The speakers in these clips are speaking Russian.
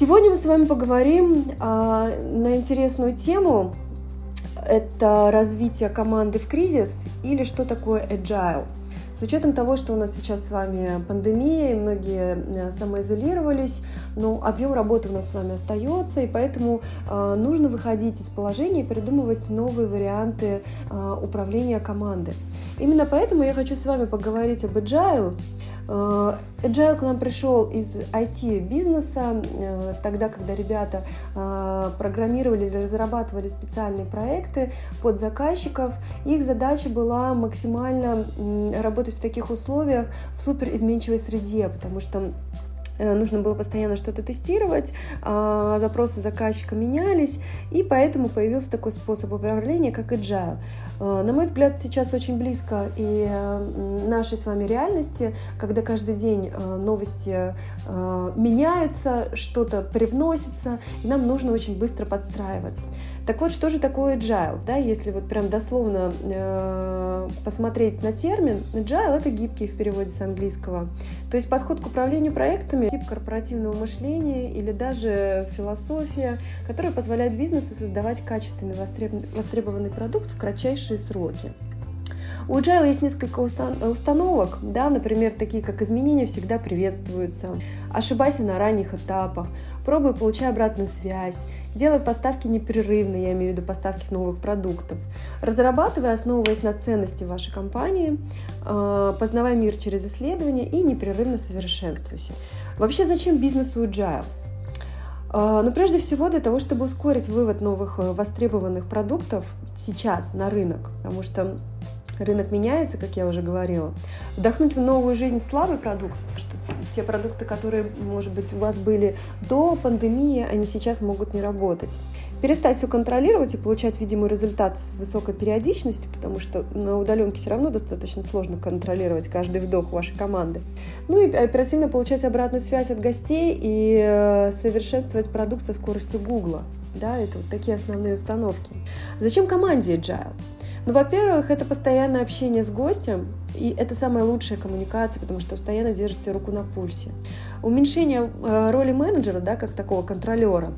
Сегодня мы с вами поговорим а, на интересную тему. Это развитие команды в кризис или что такое agile. С учетом того, что у нас сейчас с вами пандемия, и многие э, самоизолировались, но объем работы у нас с вами остается, и поэтому э, нужно выходить из положения и придумывать новые варианты э, управления командой. Именно поэтому я хочу с вами поговорить об agile, Agile к нам пришел из IT-бизнеса, э, тогда, когда ребята э, программировали или разрабатывали специальные проекты под заказчиков. Их задача была максимально работать в таких условиях в суперизменчивой среде, потому что нужно было постоянно что-то тестировать, а, запросы заказчика менялись, и поэтому появился такой способ управления, как agile. Э, на мой взгляд, сейчас очень близко и э, нашей с вами реальности, когда каждый день э, новости меняются, что-то привносится, и нам нужно очень быстро подстраиваться. Так вот, что же такое agile? Да, если вот прям дословно посмотреть на термин, agile это гибкий в переводе с английского. То есть подход к управлению проектами, тип корпоративного мышления или даже философия, которая позволяет бизнесу создавать качественный востребованный продукт в кратчайшие сроки. У Agile есть несколько установок, да, например, такие как изменения всегда приветствуются, ошибайся на ранних этапах, пробуй, получай обратную связь, делай поставки непрерывно, я имею в виду поставки новых продуктов, разрабатывай, основываясь на ценности вашей компании, а, познавай мир через исследования и непрерывно совершенствуйся. Вообще, зачем бизнесу Agile? А, Но ну, прежде всего для того, чтобы ускорить вывод новых э, востребованных продуктов сейчас на рынок, потому что рынок меняется, как я уже говорила. Вдохнуть в новую жизнь в слабый продукт, те продукты, которые, может быть, у вас были до пандемии, они сейчас могут не работать. Перестать все контролировать и получать видимый результат с высокой периодичностью, потому что на удаленке все равно достаточно сложно контролировать каждый вдох вашей команды. Ну и оперативно получать обратную связь от гостей и э, совершенствовать продукт со скоростью Гугла. Да, это вот такие основные установки. Зачем команде Agile? Ну, во-первых, это постоянное общение с гостем, и это самая лучшая коммуникация, потому что постоянно держите руку на пульсе. Уменьшение э, роли менеджера, да, как такого контролера,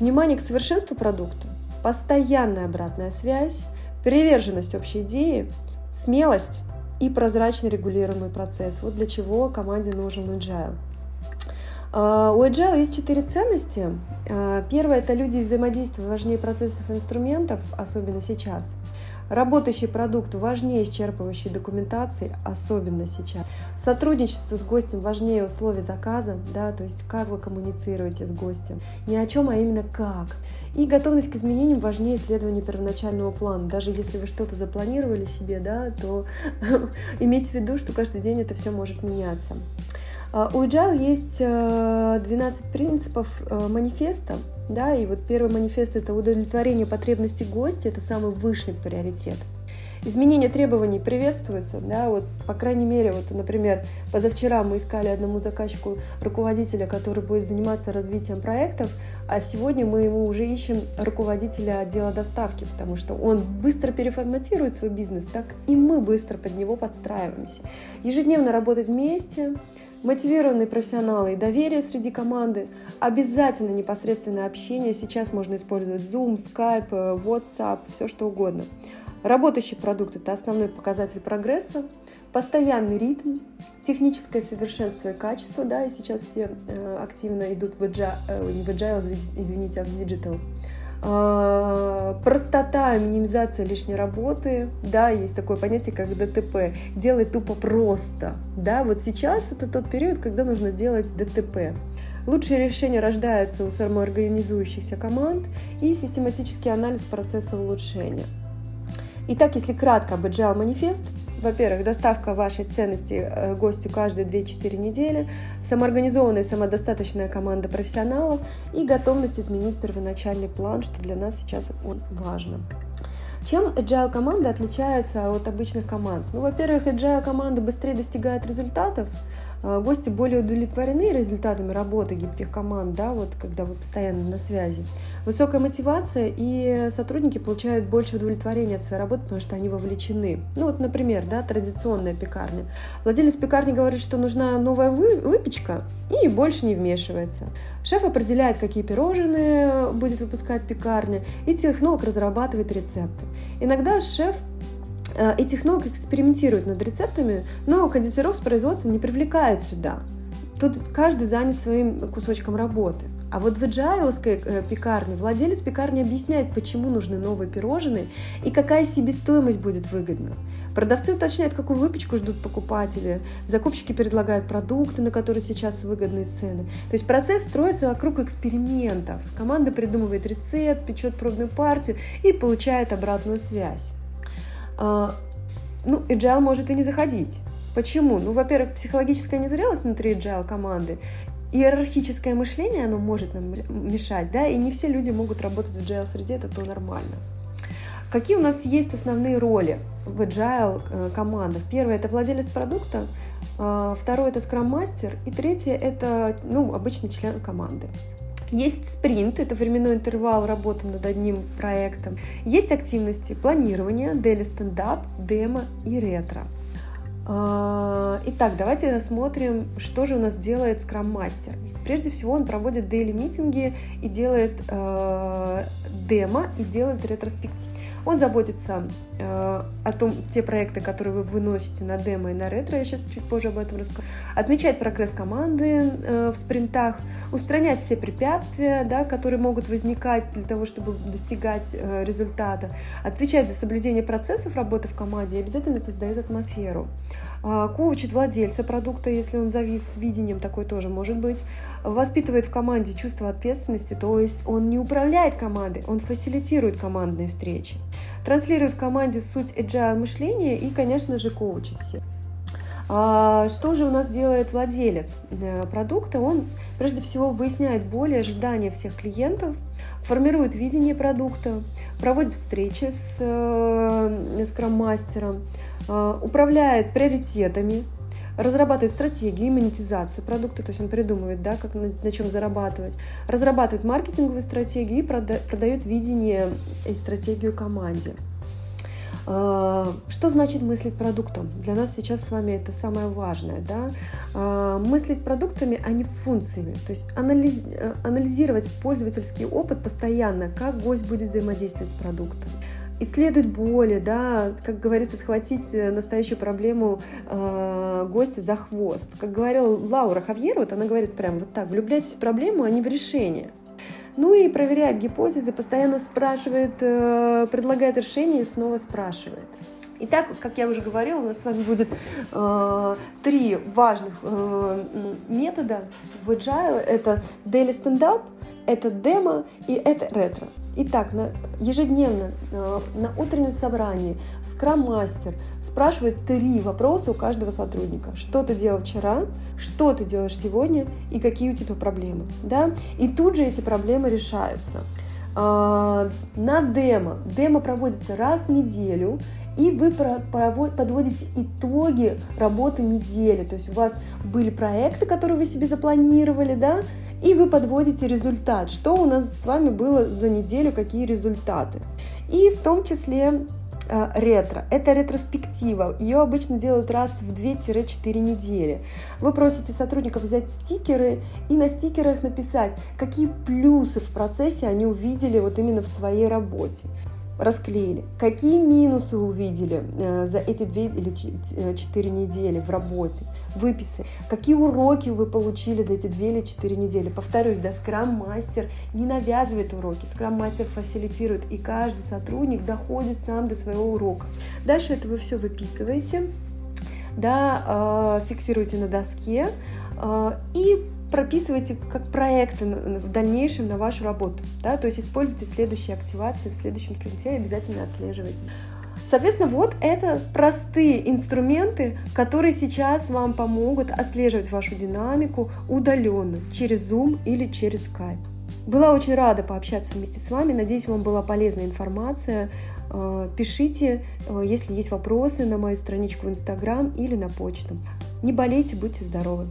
внимание к совершенству продукта, постоянная обратная связь, приверженность общей идеи, смелость и прозрачный регулируемый процесс. Вот для чего команде нужен agile. Uh, у Agile есть четыре ценности. Uh, первое – это люди взаимодействия важнее процессов и инструментов, особенно сейчас. Работающий продукт важнее исчерпывающей документации, особенно сейчас. Сотрудничество с гостем важнее условий заказа, да, то есть как вы коммуницируете с гостем. Не о чем, а именно как. И готовность к изменениям важнее исследования первоначального плана. Даже если вы что-то запланировали себе, да, то имейте в виду, что каждый день это все может меняться. А, у Agile есть 12 э, принципов э, манифеста, да, и вот первый манифест – это удовлетворение потребностей гостя, это самый высший приоритет. Изменение требований приветствуется, да, вот, по крайней мере, вот, например, позавчера мы искали одному заказчику руководителя, который будет заниматься развитием проектов, а сегодня мы ему уже ищем руководителя отдела доставки, потому что он быстро переформатирует свой бизнес, так и мы быстро под него подстраиваемся. Ежедневно работать вместе, мотивированные профессионалы и доверие среди команды, обязательно непосредственное общение. Сейчас можно использовать Zoom, Skype, WhatsApp, все что угодно. Работающий продукт – это основной показатель прогресса, постоянный ритм, техническое совершенство и качество, да, и сейчас все э, активно идут в agile, э, не в agile, извините, а в digital. А, простота, минимизация лишней работы, да, есть такое понятие, как ДТП, делай тупо просто, да, вот сейчас это тот период, когда нужно делать ДТП. Лучшие решения рождаются у самоорганизующихся команд и систематический анализ процесса улучшения. Итак, если кратко об Agile манифест, во-первых, доставка вашей ценности э, гостю каждые 2-4 недели, самоорганизованная и самодостаточная команда профессионалов и готовность изменить первоначальный план, что для нас сейчас он важно. Чем agile команды отличаются от обычных команд? Ну, во-первых, agile команды быстрее достигают результатов, гости более удовлетворены результатами работы гибких команд, да, вот когда вы постоянно на связи. Высокая мотивация, и сотрудники получают больше удовлетворения от своей работы, потому что они вовлечены. Ну вот, например, да, традиционная пекарня. Владелец пекарни говорит, что нужна новая выпечка, и больше не вмешивается. Шеф определяет, какие пирожные будет выпускать пекарня, и технолог разрабатывает рецепты. Иногда шеф и технолог экспериментирует над рецептами, но кондитеров с производства не привлекают сюда. Тут каждый занят своим кусочком работы. А вот в agile э, пекарне владелец пекарни объясняет, почему нужны новые пирожные и какая себестоимость будет выгодна. Продавцы уточняют, какую выпечку ждут покупатели. Закупщики предлагают продукты, на которые сейчас выгодные цены. То есть процесс строится вокруг экспериментов. Команда придумывает рецепт, печет пробную партию и получает обратную связь. А, ну, agile может и не заходить. Почему? Ну, во-первых, психологическая незрелость внутри agile команды, иерархическое мышление, оно может нам мешать, да, и не все люди могут работать в agile среде, это то нормально. Какие у нас есть основные роли в agile э, командах? Первое – это владелец продукта, а, второе – это скрам-мастер, и третье – это, ну, обычный член команды. Есть спринт, это временной интервал работы над одним проектом. Есть активности планирования, дели стендап, демо и ретро. А, итак, давайте рассмотрим, что же у нас делает Master. Прежде всего, он проводит дейли митинги и делает э, демо и делает ретроспектив. Он заботится э, о том, те проекты, которые вы выносите на демо и на ретро, я сейчас чуть позже об этом расскажу, отмечает прогресс команды э, в спринтах, устранять все препятствия, да, которые могут возникать для того, чтобы достигать э, результата, отвечать за соблюдение процессов работы в команде и обязательно создает атмосферу. Э, коучит владельца продукта, если он завис с видением, такой тоже может быть. Воспитывает в команде чувство ответственности, то есть он не управляет командой, он фасилитирует командные встречи. Транслирует в команде суть agile мышления и, конечно же, коучит всех. А что же у нас делает владелец э, продукта? Он прежде всего выясняет боли, ожидания всех клиентов, формирует видение продукта, проводит встречи с э, скрам-мастером, э, управляет приоритетами, разрабатывает стратегию и монетизацию продукта, то есть он придумывает, да, как на, на чем зарабатывать, разрабатывает маркетинговую стратегию и прода, продает видение и стратегию команде. А, что значит мыслить продуктом? Для нас сейчас с вами это самое важное. Да? А, мыслить продуктами, а не функциями. То есть анализ, анализировать пользовательский опыт постоянно, как гость будет взаимодействовать с продуктом исследовать боли, да, как говорится, схватить э, настоящую проблему э, гостя за хвост. Как говорила Лаура Хавьер, вот она говорит прям вот так, влюбляйтесь в проблему, а не в решение. Ну и проверяет гипотезы, постоянно спрашивает, э, предлагает решение и снова спрашивает. Итак, как я уже говорила, у нас с вами будет э, три важных э, метода в Agile. Это daily stand-up, это демо и это ретро. Итак, на, ежедневно э, на утреннем собрании скрам-мастер спрашивает три вопроса у каждого сотрудника. Что ты делал вчера, что ты делаешь сегодня и какие у тебя проблемы. Да? И тут же эти проблемы решаются. А, на демо. Демо проводится раз в неделю, и вы подводите итоги работы недели. То есть у вас были проекты, которые вы себе запланировали, да, и вы подводите результат, что у нас с вами было за неделю, какие результаты. И в том числе э, ретро. Это ретроспектива. Ее обычно делают раз в 2-4 недели. Вы просите сотрудников взять стикеры и на стикерах написать, какие плюсы в процессе они увидели вот именно в своей работе расклеили. Какие минусы увидели э, за эти две или э, четыре недели в работе? Выписы. Какие уроки вы получили за эти две или четыре недели? Повторюсь, да, скрам-мастер не навязывает уроки, скрам-мастер фасилитирует, и каждый сотрудник доходит сам до своего урока. Дальше это вы все выписываете, да, э, фиксируете на доске и прописывайте как проекты в дальнейшем на вашу работу. Да? То есть используйте следующие активации в следующем спринте и обязательно отслеживайте. Соответственно, вот это простые инструменты, которые сейчас вам помогут отслеживать вашу динамику удаленно через Zoom или через Skype. Была очень рада пообщаться вместе с вами. Надеюсь, вам была полезная информация. Э, пишите, э, если есть вопросы, на мою страничку в Instagram или на почту. Не болейте, будьте здоровы.